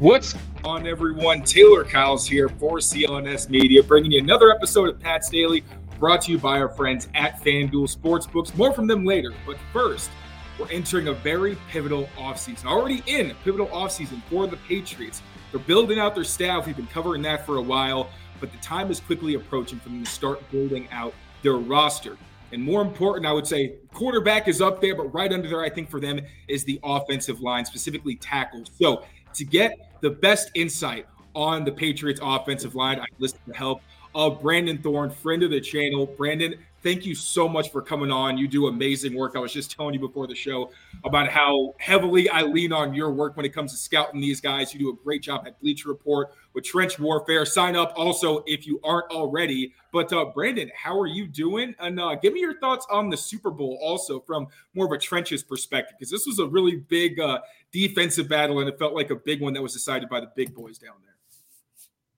What's on, everyone? Taylor Kyles here for CLNS Media, bringing you another episode of Pat's Daily, brought to you by our friends at FanDuel Sportsbooks. More from them later, but first, we're entering a very pivotal offseason. Already in a pivotal offseason for the Patriots. They're building out their staff. We've been covering that for a while, but the time is quickly approaching for them to start building out their roster. And more important, I would say quarterback is up there, but right under there, I think for them is the offensive line, specifically tackles. So to get the best insight on the Patriots offensive line, I listened to help of Brandon Thorn, friend of the channel. Brandon, thank you so much for coming on. You do amazing work. I was just telling you before the show about how heavily I lean on your work when it comes to scouting these guys. You do a great job at Bleacher Report with Trench Warfare. Sign up also if you aren't already. But uh, Brandon, how are you doing? And uh, give me your thoughts on the Super Bowl also from more of a trenches perspective, because this was a really big uh, defensive battle and it felt like a big one that was decided by the big boys down there.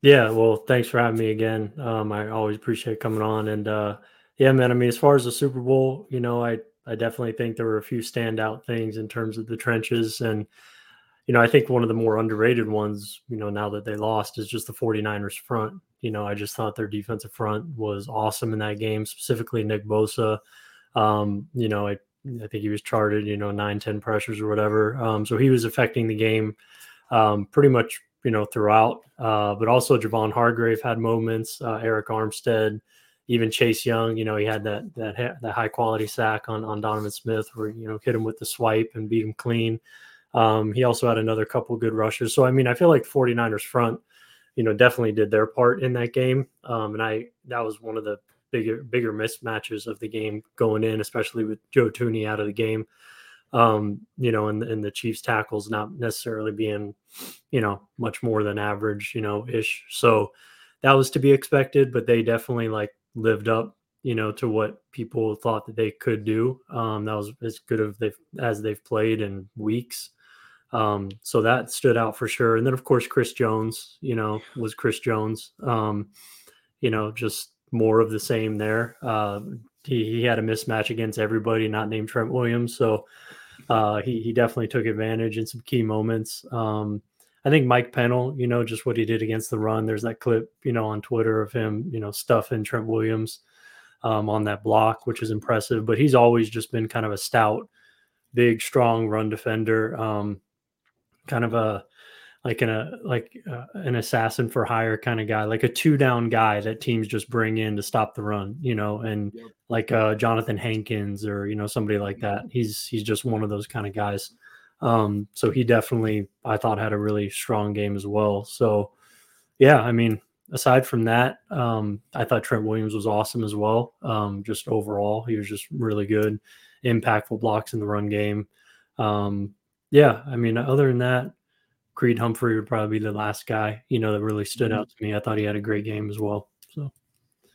Yeah, well, thanks for having me again. Um, I always appreciate coming on. And uh, yeah, man, I mean, as far as the Super Bowl, you know, I I definitely think there were a few standout things in terms of the trenches. And, you know, I think one of the more underrated ones, you know, now that they lost is just the 49ers front. You know, I just thought their defensive front was awesome in that game, specifically Nick Bosa. Um, you know, I, I think he was charted, you know, nine, 10 pressures or whatever. Um, so he was affecting the game um, pretty much, you know, throughout. Uh, but also Javon Hargrave had moments, uh, Arik Armstead, even Chase Young, you know, he had that that that high quality sack on on Donovan Smith where you know hit him with the swipe and beat him clean. Um, he also had another couple good rushes. So I mean, I feel like 49ers front, you know, definitely did their part in that game. Um, and I that was one of the bigger bigger mismatches of the game going in, especially with Joe Thuney out of the game. Um, you know, and, and the Chiefs tackles not necessarily being, you know, much more than average, you know, ish. So that was to be expected, but they definitely like lived up, you know, to what people thought that they could do. Um, that was as good of they've as they've played in weeks. Um, so that stood out for sure. And then of course Chris Jones, you know, was Chris Jones. Um, you know, just more of the same there. Uh, he, he had a mismatch against everybody, not named Trent Williams. So uh, he, he definitely took advantage in some key moments. Um, I think Mike Pennel, you know, just what he did against the run. There's that clip, you know, on Twitter of him, you know, stuffing Trent Williams um, on that block, which is impressive. But he's always just been kind of a stout, big, strong run defender, um, kind of a like an a like uh, an assassin for hire kind of guy, like a two down guy that teams just bring in to stop the run, you know, and yep. like uh, Johnathan Hankins or you know somebody like that. He's he's just one of those kind of guys. Um, so he definitely, I thought, had a really strong game as well. So, yeah, I mean, aside from that, um, I thought Trent Williams was awesome as well. Um, just overall, he was just really good, impactful blocks in the run game. Um, yeah, I mean, other than that, Creed Humphrey would probably be the last guy, you know, that really stood mm-hmm. out to me. I thought he had a great game as well. So.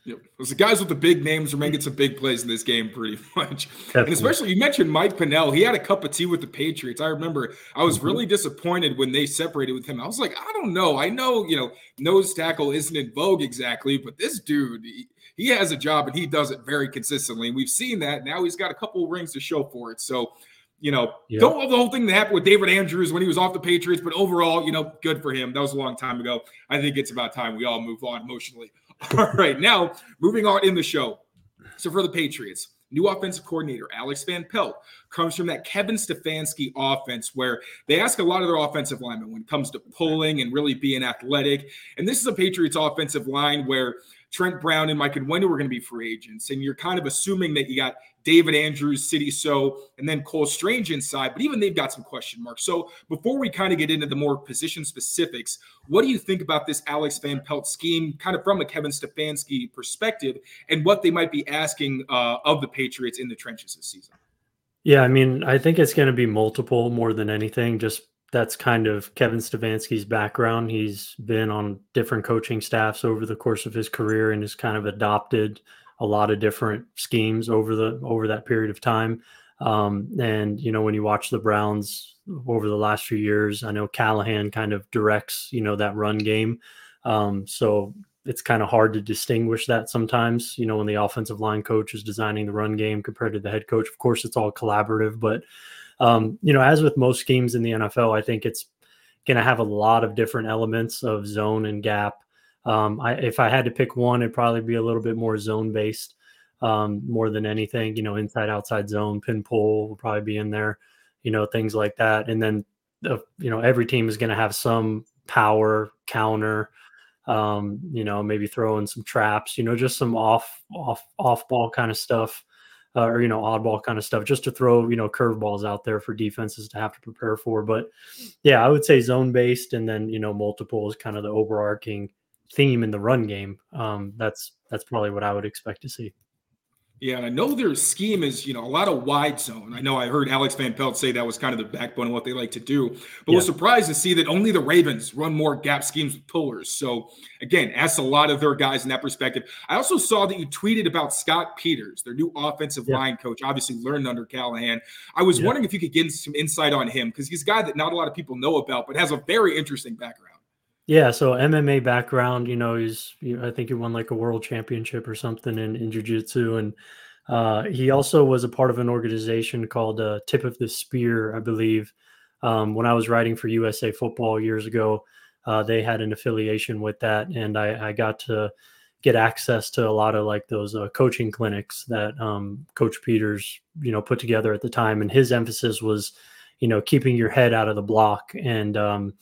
Yep. It's the guys with the big names are making some big plays in this game, pretty much. Definitely. And especially, you mentioned Mike Pennel. He had a cup of tea with the Patriots. I remember I was mm-hmm. really disappointed when they separated with him. I was like, I don't know. I know, you know, nose tackle isn't in vogue exactly, but this dude, he, he has a job and he does it very consistently. And we've seen that. Now he's got a couple rings to show for it. So, you know, don't love the whole thing that happened with David Andrews when he was off the Patriots, but overall, you know, good for him. That was a long time ago. I think it's about time we all move on emotionally. All right, now moving on in the show. So for the Patriots, new offensive coordinator Alex Van Pelt comes from that Kevin Stefanski offense where they ask a lot of their offensive linemen when it comes to pulling and really being athletic. And this is a Patriots offensive line where Trent Brown and Mike Onwenu are going to be free agents. And you're kind of assuming that you got David Andrews, Sidy Sow, and then Cole Strange inside. But even they've got some question marks. So before we kind of get into the more position specifics, what do you think about this Alex Van Pelt scheme, kind of from a Kevin Stefanski perspective, and what they might be asking uh, of the Patriots in the trenches this season? Yeah, I mean, I think it's going to be multiple more than anything. Just that's kind of Kevin Stefanski's background. He's been on different coaching staffs over the course of his career and has kind of adopted a lot of different schemes over the over that period of time. Um, and you know, when you watch the Browns over the last few years, I know Callahan kind of directs you know that run game. Um, so it's kind of hard to distinguish that sometimes. You know, when the offensive line coach is designing the run game compared to the head coach. Of course, it's all collaborative, but um, you know, as with most schemes in the NFL, I think it's going to have a lot of different elements of zone and gap. Um, I, if I had to pick one, it'd probably be a little bit more zone based um, more than anything. You know, inside outside zone, pin pull will probably be in there. You know, things like that. And then, uh, you know, every team is going to have some power counter. Um, you know, maybe throw in some traps. You know, just some off off off ball kind of stuff uh, or you know oddball kind of stuff just to throw you know curveballs out there for defenses to have to prepare for but yeah i would say zone based and then you know multiple is kind of the overarching theme in the run game um, that's that's probably what i would expect to see yeah, and I know their scheme is, you know, a lot of wide zone. I know I heard Alex Van Pelt say that was kind of the backbone of what they like to do, but yeah. was surprised to see that only the Ravens run more gap schemes with pullers. So again, asked a lot of their guys in that perspective. I also saw that you tweeted about Scott Peters, their new offensive yeah. line coach, obviously learned under Callahan. I was yeah. wondering if you could get some insight on him because he's a guy that not a lot of people know about, but has a very interesting background. Yeah, so MMA background, you know, he's I think he won like a world championship or something in, in jiu-jitsu and uh, he also was a part of an organization called uh, Tip of the Spear, I believe. Um, when I was writing for USA Football years ago, uh, they had an affiliation with that, and I, I, got to get access to a lot of like those uh, coaching clinics that um, Coach Peters, you know, put together at the time. And his emphasis was, you know, keeping your head out of the block and um,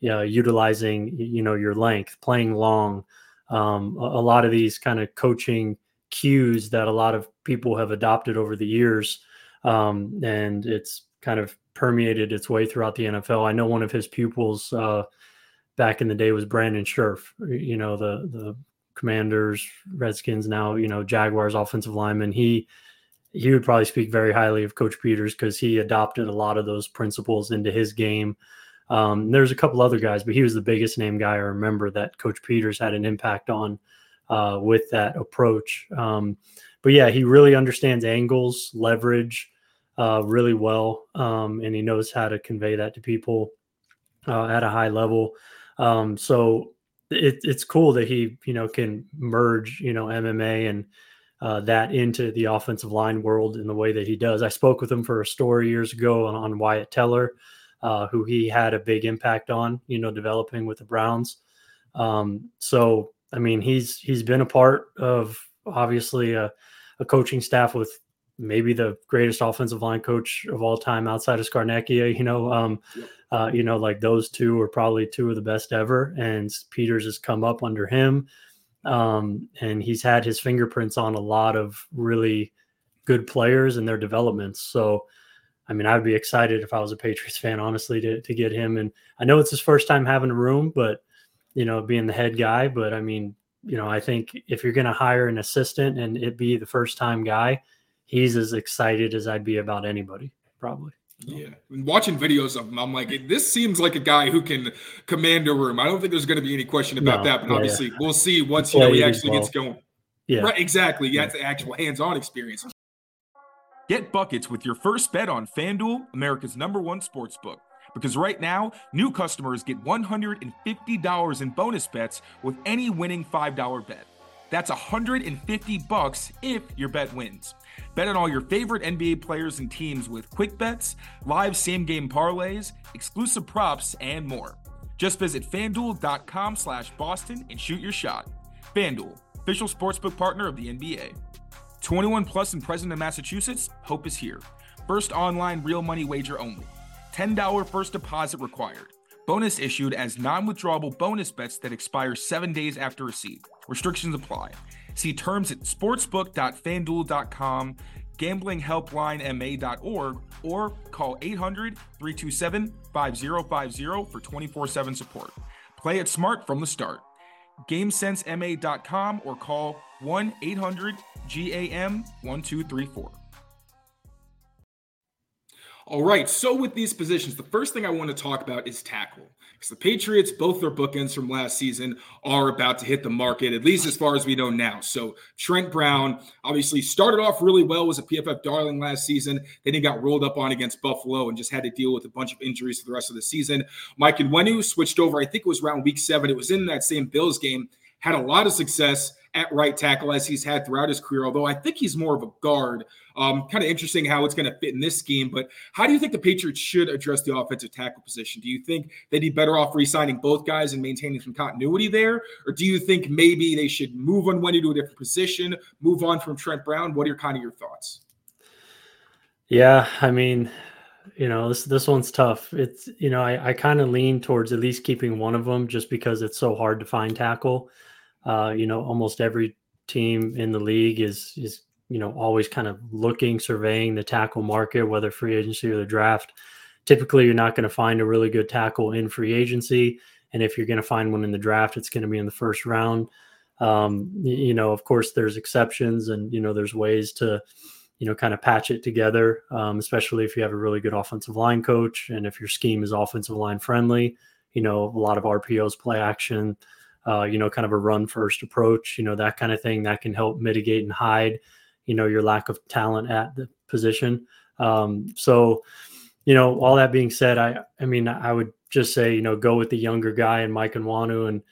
yeah, utilizing you know your length, playing long. Um, a, a, lot of these kind of coaching cues that a lot of people have adopted over the years, um, and it's kind of permeated its way throughout the NFL. I know one of his pupils uh, back in the day was Brandon Scherff. You know the the Commanders, Redskins, now you know Jaguars offensive lineman. He he would probably speak very highly of Coach Peters because he adopted a lot of those principles into his game. Um, there's a couple other guys, but he was the biggest name guy I remember that Coach Peters had an impact on uh, with that approach. Um, but yeah, he really understands angles, leverage uh, really well, um, and he knows how to convey that to people uh, at a high level. Um, so it, it's cool that he you know can merge you know MMA and uh, that into the offensive line world in the way that he does. I spoke with him for a story years ago on, on Wyatt Teller uh, who he had a big impact on, you know, developing with the Browns. Um, so, I mean, he's he's been a part of obviously a, a, coaching staff with maybe the greatest offensive line coach of all time outside of Scarnecchia. You know, um, uh, you know, like those two are probably two of the best ever, and Peters has come up under him, um, and he's had his fingerprints on a lot of really good players and their developments. So I mean, I'd be excited if I was a Patriots fan, honestly, to, to get him. And I know it's his first time having a room, but, you know, being the head guy. But I mean, you know, I think if you're going to hire an assistant and it be the first time guy, he's as excited as I'd be about anybody, probably. Yeah, watching videos of him, I'm like, this seems like a guy who can command a room. I don't think there's going to be any question about no, that, but yeah, obviously, yeah. we'll see once you know he actually well. gets going. Yeah, right, exactly. Yeah, it's the actual hands-on experience. Get buckets with your first bet on FanDuel, America's number one sports book. Because right now, new customers get $150 in bonus bets with any winning $5 bet. That's 150 bucks if your bet wins. Bet on all your favorite NBA players and teams with quick bets, live same game parlays, exclusive props, and more. Just visit fanduel.com slash Boston and shoot your shot. FanDuel, official sportsbook partner of the NBA. 21 plus and present in Massachusetts, Hope is here. First online real money wager only. $10 first deposit required. Bonus issued as non withdrawable bonus bets that expire seven days after receipt. Restrictions apply. See terms at sportsbook.fanduel.com, gamblinghelplinema.org, or call 800 327 5050 for 24 7 support. Play it smart from the start. GameSenseMA.com or call 1 800 GAM 1234. All right. So, with these positions, the first thing I want to talk about is tackle. Because the Patriots, both their bookends from last season, are about to hit the market, at least as far as we know now. So, Trent Brown obviously started off really well, was a PFF darling last season. Then he got rolled up on against Buffalo and just had to deal with a bunch of injuries for the rest of the season. Mike and Onwenu switched over, I think it was around week seven. It was in that same Bills game had a lot of success at right tackle as he's had throughout his career, although I think he's more of a guard. Um, kind of interesting how it's going to fit in this scheme. But how do you think the Patriots should address the offensive tackle position? Do you think they'd be better off re signing both guys and maintaining some continuity there? Or do you think maybe they should move Onwenu to a different position, move on from Trent Brown? What are your kind of your thoughts? Yeah, I mean, you know, this this one's tough. It's you know, I, I kind of lean towards at least keeping one of them just because it's so hard to find tackle. Uh, you know, almost every team in the league is is you know always kind of looking, surveying the tackle market, whether free agency or the draft. Typically, you're not going to find a really good tackle in free agency, and if you're going to find one in the draft, it's going to be in the first round. Um, you know, of course, there's exceptions, and you know, there's ways to you know, kind of patch it together, um, especially if you have a really good offensive line coach and if your scheme is offensive line friendly. You know, a lot of RPOs, play action, uh, you know, kind of a run first approach, you know, that kind of thing that can help mitigate and hide, you know, your lack of talent at the position. Um, so, you know, all that being said, I, I mean, I would just say, you know, go with the younger guy and Mike Onwenu and,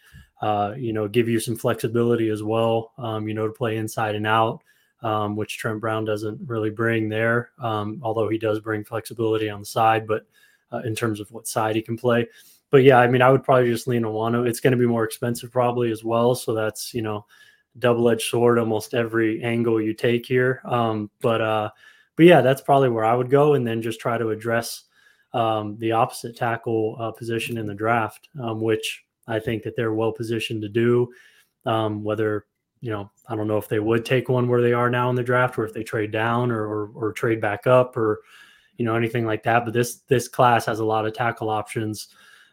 uh, you know, give you some flexibility as well, um, you know, to play inside and out um, which Trent Brown doesn't really bring there, um, although he does bring flexibility on the side, but uh, in terms of what side he can play. But yeah, I mean, I would probably just lean on Wano. It's going to be more expensive probably as well. So that's, you know, double edged sword almost every angle you take here. Um, but, uh, but yeah, that's probably where I would go and then just try to address um, the opposite tackle uh, position in the draft, um, which I think that they're well positioned to do. Um, whether you know, I don't know if they would take one where they are now in the draft, or if they trade down or, or, or trade back up, or you know anything like that. But this this class has a lot of tackle options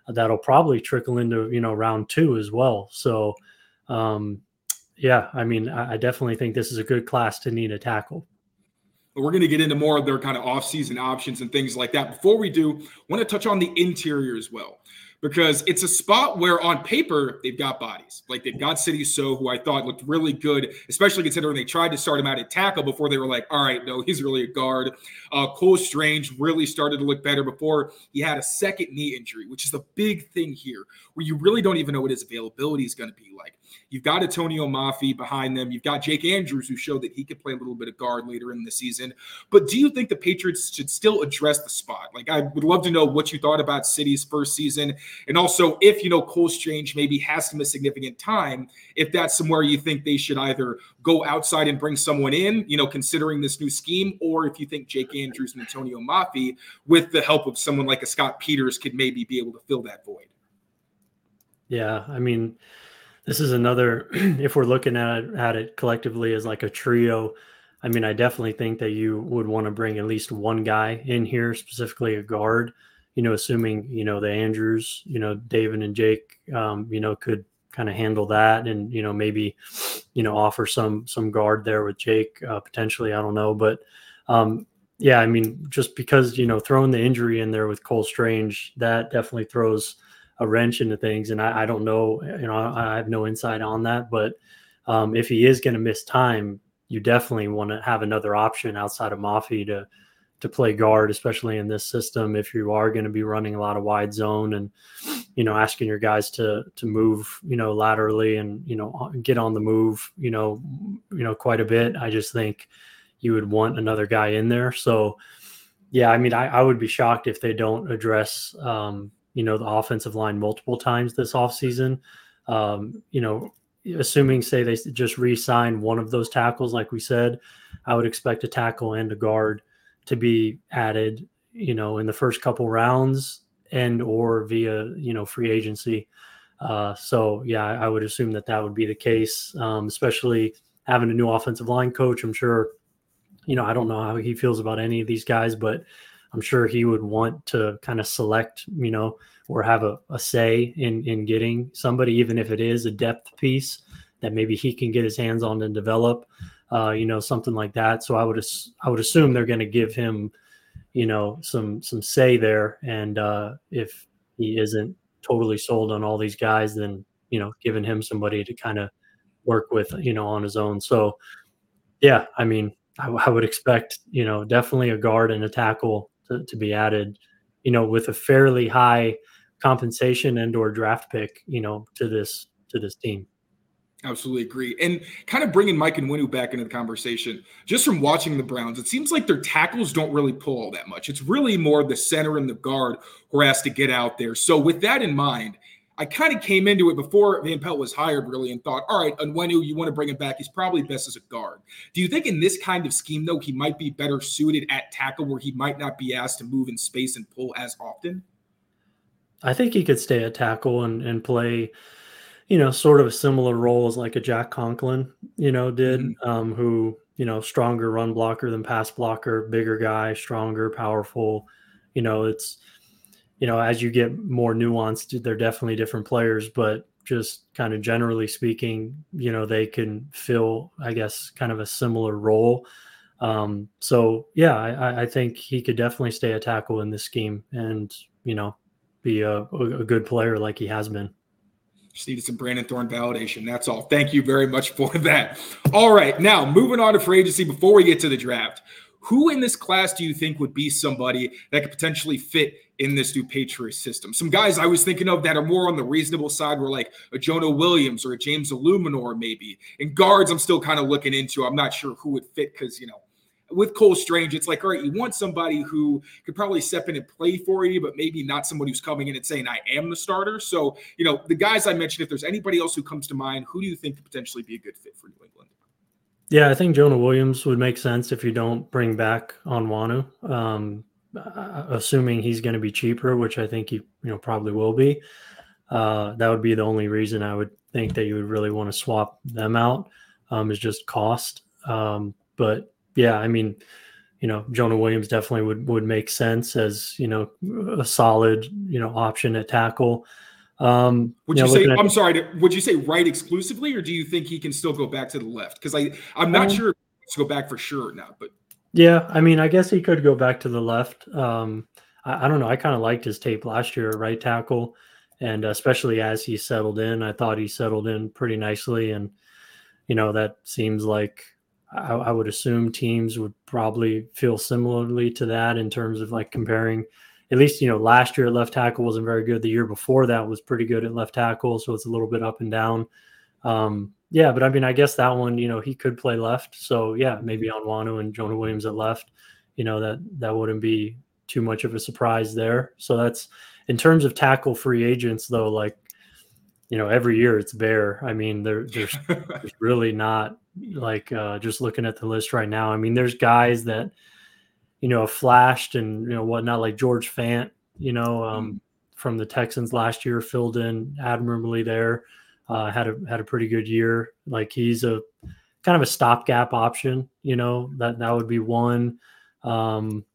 that'll probably trickle into you know round two as well. So, um, yeah, I mean, I, I definitely think this is a good class to need a tackle. We're going to get into more of their kind of off-season options and things like that. Before we do, I want to touch on the interior as well because it's a spot where on paper they've got bodies. Like they've got Sidy Sow, who I thought looked really good, especially considering they tried to start him out at tackle before they were like, all right, no, he's really a guard. Uh, Cole Strange really started to look better before he had a second knee injury, which is the big thing here, where you really don't even know what his availability is going to be like. You've got Atonio Mafi behind them. You've got Jake Andrews, who showed that he could play a little bit of guard later in the season. But do you think the Patriots should still address the spot? Like, I would love to know what you thought about Sidy's first season. And also, if, you know, Cole Strange maybe has miss significant time, if that's somewhere you think they should either go outside and bring someone in, you know, considering this new scheme, or if you think Jake Andrews and Atonio Mafi, with the help of someone like a Scott Peters, could maybe be able to fill that void. Yeah. I mean, this is another if we're looking at it, at it collectively as like a trio i mean i definitely think that you would want to bring at least one guy in here specifically a guard you know assuming you know the andrews you know david and jake um, you know could kind of handle that and you know maybe you know offer some some guard there with jake uh, potentially i don't know but um, yeah i mean just because you know throwing the injury in there with cole strange that definitely throws a wrench into things. And I, I don't know, you know, I, I, have no insight on that. But um, if he is going to miss time, you definitely want to have another option outside of Mafi to to play guard, especially in this system. If you are going to be running a lot of wide zone and you know asking your guys to to move, you know, laterally and you know get on the move, you know, you know quite a bit. I just think you would want another guy in there. So yeah, I mean, I, I would be shocked if they don't address um, you know, the offensive line multiple times this offseason. Um, you know, assuming say they just re-sign one of those tackles, like we said, I would expect a tackle and a guard to be added, you know, in the first couple rounds and or via you know free agency. Uh, so yeah, I would assume that that would be the case, um, especially having a new offensive line coach. I'm sure, you know, I don't know how he feels about any of these guys, but I'm sure he would want to kind of select, you know, or have a, a say in in getting somebody, even if it is a depth piece that maybe he can get his hands on and develop, uh, you know, something like that. So I would I would assume they're going to give him, you know, some some say there, and uh, if he isn't totally sold on all these guys, then you know, giving him somebody to kind of work with, you know, on his own. So yeah, I mean, I, I would expect, you know, definitely a guard and a tackle to, to be added, you know, with a fairly high compensation and or draft pick, you know, to this to this team. Absolutely agree. And kind of bringing Mike Onwenu back into the conversation, just from watching the Browns, it seems like their tackles don't really pull all that much. It's really more the center and the guard who has to get out there. So, with that in mind, I kind of came into it before Van Pelt was hired, really, and thought, all right, Onwenu, you want to bring him back. He's probably best as a guard. Do you think in this kind of scheme, though, he might be better suited at tackle where he might not be asked to move in space and pull as often? I think he could stay at tackle and, and play, you know, sort of a similar role as like a Jack Conklin, you know, did, mm-hmm. um, who, you know, stronger run blocker than pass blocker, bigger guy, stronger, powerful. You know, it's, you know, as you get more nuanced, they're definitely different players, but just kind of generally speaking, you know, they can fill, I guess, kind of a similar role. Um, so yeah, I, I think he could definitely stay a tackle in this scheme and, you know, be a, a good player like he has been. Just needed some Brandon Thorn validation. That's all. Thank you very much for that. All right. Now, moving on to free agency before we get to the draft. Who in this class do you think would be somebody that could potentially fit in this new Patriots system? Some guys I was thinking of that are more on the reasonable side were like a Jonah Williams or a Jermaine Eluemunor, maybe. And guards, I'm still kind of looking into. I'm not sure who would fit because, you know, with Cole Strange, it's like, all right, you want somebody who could probably step in and play for you, but maybe not somebody who's coming in and saying, I am the starter. So, you know, the guys I mentioned, if there's anybody else who comes to mind, who do you think could potentially be a good fit for New England? Yeah, I think Jonah Williams would make sense if you don't bring back Onwenu, um, uh, assuming he's going to be cheaper, which I think he you know probably will be. Uh, that would be the only reason I would think that you would really want to swap them out um, is just cost. Um, but yeah, I mean, you know, Jonah Williams definitely would would make sense as you know a solid you know option at tackle. Um, would you, you know, say? At, I'm sorry. Would you say right exclusively, or do you think he can still go back to the left? Because I I'm not um, sure to go back for sure or not, But yeah, I mean, I guess he could go back to the left. Um, I, I don't know. I kind of liked his tape last year at right tackle, and especially as he settled in, I thought he settled in pretty nicely. And you know, that seems like I, I would assume teams would probably feel similarly to that in terms of like comparing at least you know last year at left tackle wasn't very good. The year before that was pretty good at left tackle, so it's a little bit up and down. Um, yeah, but I mean, I guess that one, you know, he could play left. So yeah, maybe Onwenu and Jonah Williams at left. You know that that wouldn't be too much of a surprise there. So that's in terms of tackle free agents, though. Like you know, every year it's bare. I mean, there, there's, there's really not like uh, just looking at the list right now. I mean, there's guys that you know, flashed and you know whatnot, like George Fant, you know, um, mm. from the Texans last year, filled in admirably there. Uh, had a had a pretty good year. Like he's a kind of a stopgap option. You know that that would be one. Um,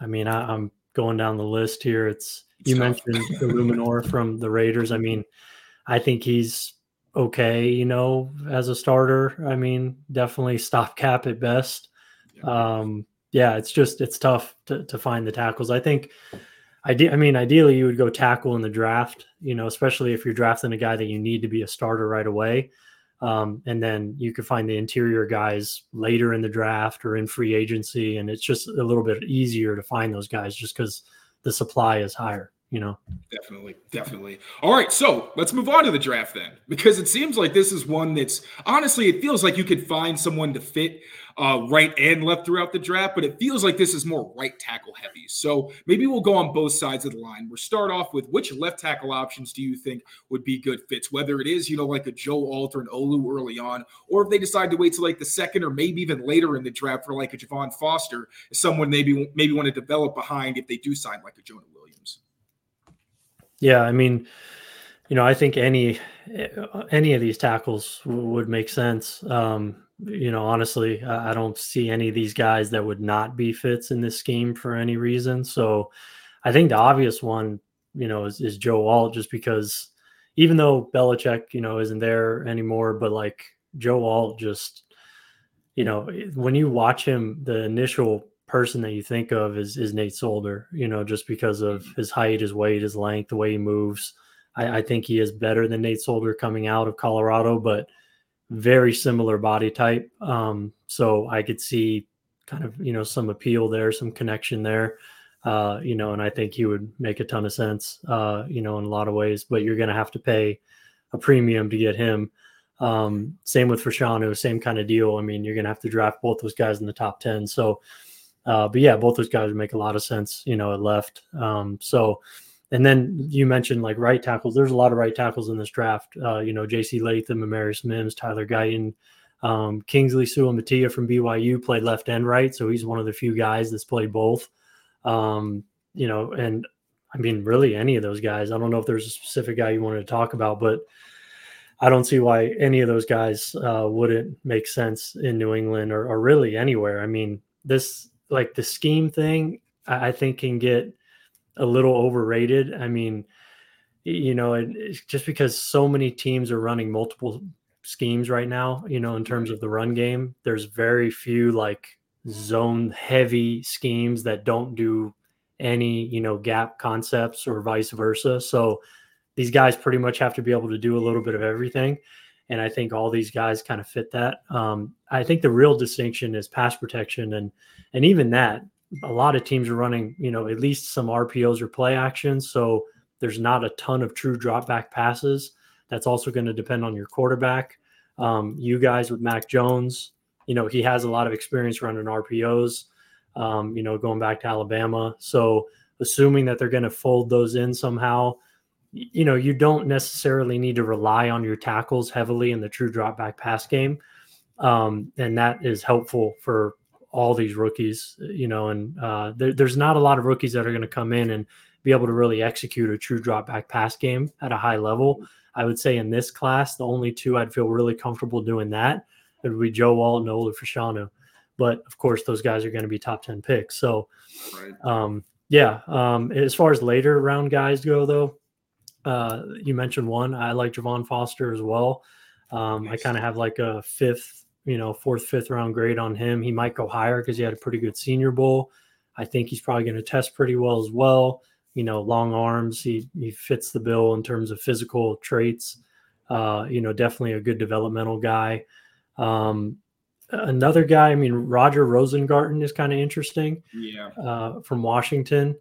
I mean, I, am going down the list here. It's you mentioned Eluemunor from the Raiders. I mean, I think he's okay. You know, as a starter. I mean, definitely stopgap at best. Um, yeah, it's just it's tough to, to find the tackles. I think I, I mean, ideally you would go tackle in the draft, you know, especially if you're drafting a guy that you need to be a starter right away. Um, and then you could find the interior guys later in the draft or in free agency, and it's just a little bit easier to find those guys just because the supply is higher you know. Definitely, definitely. All right, so let's move on to the draft then, because it seems like this is one that's honestly, it feels like you could find someone to fit uh, right and left throughout the draft, but it feels like this is more right tackle heavy. So maybe we'll go on both sides of the line. We'll start off with which left tackle options do you think would be good fits? Whether it is, you know, like a Joe Alter and Olu early on, or if they decide to wait to like the second or maybe even later in the draft for like a Javon Foster, someone maybe maybe want to develop behind if they do sign like a Jonah yeah, I mean, you know, I think any any of these tackles w- would make sense. Um, you know, honestly, I don't see any of these guys that would not be fits in this scheme for any reason. So, I think the obvious one, you know, is, is Joe Alt, just because even though Belichick, you know, isn't there anymore, but like Joe Alt just, you know, when you watch him, the initial person that you think of is, is Nate Solder, you know, just because of his height, his weight, his length, the way he moves. I, I think he is better than Nate Solder coming out of Colorado, but very similar body type. Um, so I could see kind of, you know, some appeal there, some connection there. Uh, you know, and I think he would make a ton of sense, uh, you know, in a lot of ways, but you're going to have to pay a premium to get him. Um, same with Fashanu, same kind of deal. I mean, you're going to have to draft both those guys in the top 10. So, uh, but yeah, both those guys make a lot of sense, you know, at left. Um, so, and then you mentioned like right tackles. There's a lot of right tackles in this draft. Uh, you know, J.C. Latham, Amarius Mims, Tyler Guyton, um, Kingsley Suamataia from BYU played left and right, so he's one of the few guys that's played both. Um, you know, and I mean, really any of those guys. I don't know if there's a specific guy you wanted to talk about, but I don't see why any of those guys uh, wouldn't make sense in New England or, or, really anywhere. I mean, this like the scheme thing, I, I think can get a little overrated. I mean, you know, it, just because so many teams are running multiple schemes right now, you know, in terms of the run game, there's very few like zone heavy schemes that don't do any, you know, gap concepts or vice versa. So these guys pretty much have to be able to do a little bit of everything. And I think all these guys kind of fit that. Um, I think the real distinction is pass protection. And, and even that, a lot of teams are running, you know, at least some RPOs or play actions. So there's not a ton of true drop back passes. That's also going to depend on your quarterback. Um, you guys with Mac Jones, you know, he has a lot of experience running RPOs um, you know, going back to Alabama. So assuming that they're going to fold those in somehow, you know, you don't necessarily need to rely on your tackles heavily in the true drop back pass game. Um, and that is helpful for all these rookies, you know, and uh, there, there's not a lot of rookies that are going to come in and be able to really execute a true drop back pass game at a high level. I would say in this class, the only two I'd feel really comfortable doing that would be Joe Alt and Olu Fashanu. But of course, those guys are going to be top 10 picks. So, right. um, yeah. Um, as far as later round guys go, though, uh, you mentioned one. I like Javon Foster as well. Um, nice. I kind of have like a fifth, you know, fourth, fifth round grade on him. He might go higher because he had a pretty good senior bowl. I think he's probably going to test pretty well as well. You know, long arms. He he fits the bill in terms of physical traits. Uh, you know, definitely a good developmental guy. Um, another guy, I mean, Roger Rosengarten is kind of interesting. Yeah. Uh, from Washington.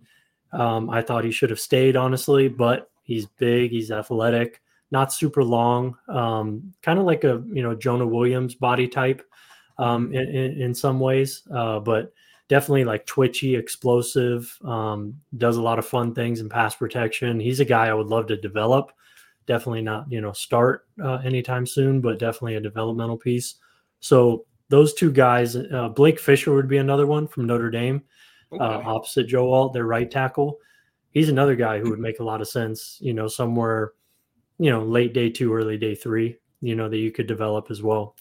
Um, I thought he should have stayed, honestly, but he's big, he's athletic, not super long, um, kind of like a you know Jonah Williams body type um, in, in, in, some ways, uh, but definitely like twitchy, explosive, um, does a lot of fun things in pass protection. He's a guy I would love to develop. Definitely not you know start uh, anytime soon, but definitely a developmental piece. So those two guys, uh, Blake Fisher would be another one from Notre Dame, uh, okay. opposite Joe Alt, their right tackle. He's another guy who would make a lot of sense, you know, somewhere, you know, late day two, early day three, you know, that you could develop as well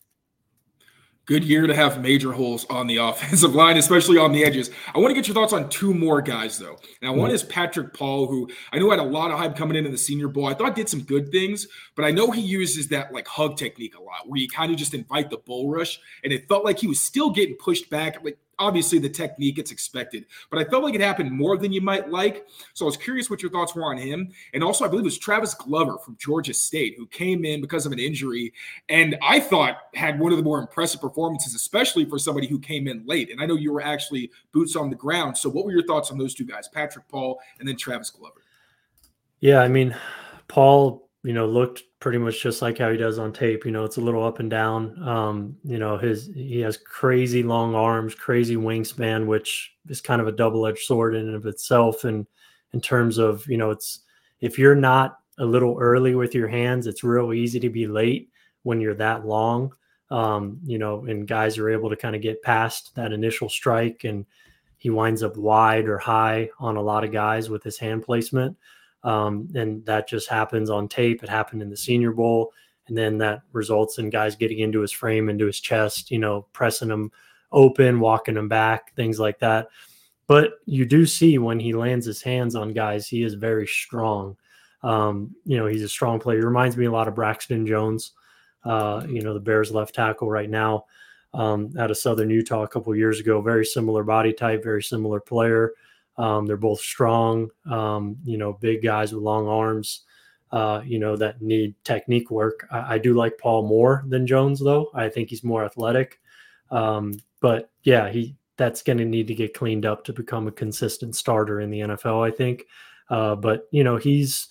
good year to have major holes on the offensive line, especially on the edges. I want to get your thoughts on two more guys, though. Now, one mm-hmm. is Patrick Paul, who I know had a lot of hype coming in into the Senior Bowl. I thought he did some good things, but I know he uses that like hug technique a lot, where you kind of just invite the bull rush, and it felt like he was still getting pushed back. Like obviously the technique it's expected, but I felt like it happened more than you might like. So I was curious what your thoughts were on him. And also, I believe it was Travis Glover from Georgia State who came in because of an injury, and I thought had one of the more impressive performances, especially for somebody who came in late. And I know you were actually boots on the ground. So what were your thoughts on those two guys, Patrick Paul and then Travis Glover? Yeah, I mean, Paul, you know, looked pretty much just like how he does on tape. You know, it's a little up and down. Um, you know, his he has crazy long arms, crazy wingspan, which is kind of a double-edged sword in and of itself. And in terms of, you know, it's if you're not a little early with your hands, it's real easy to be late when you're that long. Um, you know, and guys are able to kind of get past that initial strike and he winds up wide or high on a lot of guys with his hand placement. Um, and that just happens on tape. It happened in the Senior Bowl. And then that results in guys getting into his frame, into his chest, you know, pressing him open, walking him back, things like that. But you do see when he lands his hands on guys, he is very strong. Um, you know, he's a strong player. He reminds me a lot of Braxton Jones, uh, you know, the Bears left tackle right now um, out of Southern Utah a couple years ago. Very similar body type, very similar player. Um, they're both strong, um, you know, big guys with long arms, uh, you know, that need technique work. I, I, do like Paul more than Jones, though. I think he's more athletic. Um, but yeah, he that's going to need to get cleaned up to become a consistent starter in the NFL, I think. Uh, but you know, he's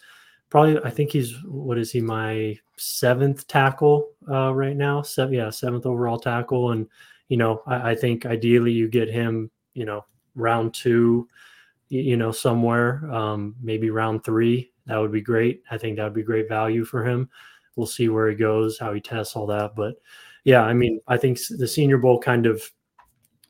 probably I think he's what is he my seventh tackle uh, right now? Yeah, seventh overall tackle, and you know I, I, think ideally you get him, you know, round two, you know, somewhere, um, maybe round three. That would be great. I think that would be great value for him. We'll see where he goes, how he tests all that, but yeah, I mean, I think the Senior Bowl kind of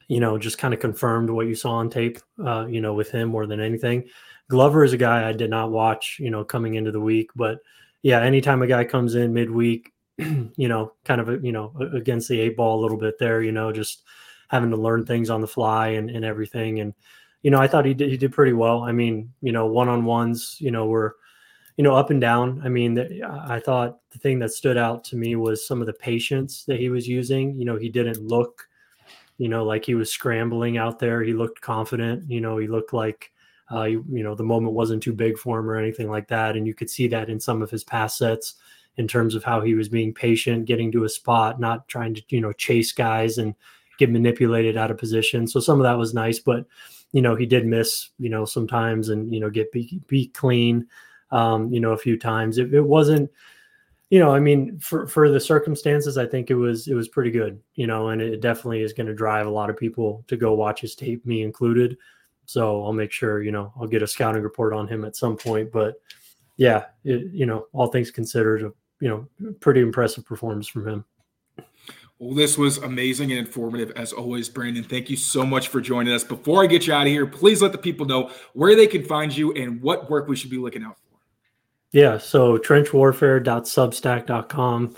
you know, just kind of confirmed what you saw on tape, uh, you know, with him more than anything. Glover is a guy I did not watch, you know, coming into the week, but yeah, anytime a guy comes in midweek, you know, kind of, you know, against the eight ball a little bit there, you know, just having to learn things on the fly and, and everything. And, you know, I thought he did, he did pretty well. I mean, you know, one-on-ones, you know, were, you know, up and down. I mean, I thought the thing that stood out to me was some of the patience that he was using. You know, he didn't look, you know, like he was scrambling out there. He looked confident. You know, he looked like, uh, you, you know, the moment wasn't too big for him or anything like that. And you could see that in some of his pass sets in terms of how he was being patient, getting to a spot, not trying to, you know, chase guys and get manipulated out of position. So some of that was nice, but, you know, he did miss, you know, sometimes and, you know, get be, be clean, um, you know, a few times. It, it wasn't, you know, I mean, for for the circumstances, I think it was it was pretty good, you know, and it definitely is going to drive a lot of people to go watch his tape, me included. So I'll make sure, you know, I'll get a scouting report on him at some point. But yeah, it, you know, all things considered, you know, pretty impressive performance from him. Well, this was amazing and informative as always, Brandon. Thank you so much for joining us. Before I get you out of here, please let the people know where they can find you and what work we should be looking out for. Yeah, so trenchwarfare.substack.com.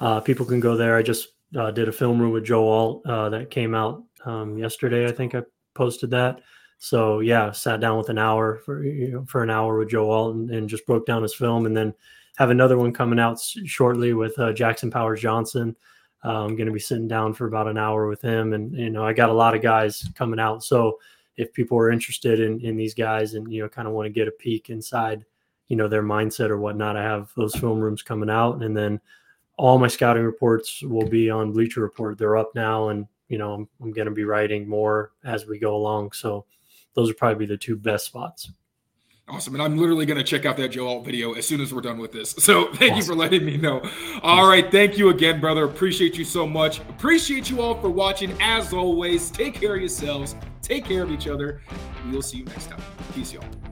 Uh, people can go there. I just uh, did a film room with Joe Alt uh, that came out um, yesterday. I think I posted that. So yeah, sat down with an hour for you know, for an hour with Joe Alt and, and, just broke down his film, and then have another one coming out shortly with uh, Jackson Powers Johnson. I'm going to be sitting down for about an hour with him, and you know I got a lot of guys coming out. So if people are interested in in these guys and you know kind of want to get a peek inside, you know their mindset or whatnot, I have those film rooms coming out, and then all my scouting reports will be on Bleacher Report. They're up now, and you know I'm, I'm going to be writing more as we go along. So those are probably the two best spots. Awesome. And I'm literally going to check out that Joe Alt video as soon as we're done with this. So thank awesome. you for letting me know. All right. Thank you again, brother. Appreciate you so much. Appreciate you all for watching. As always, take care of yourselves, take care of each other. We'll see you next time. Peace, y'all.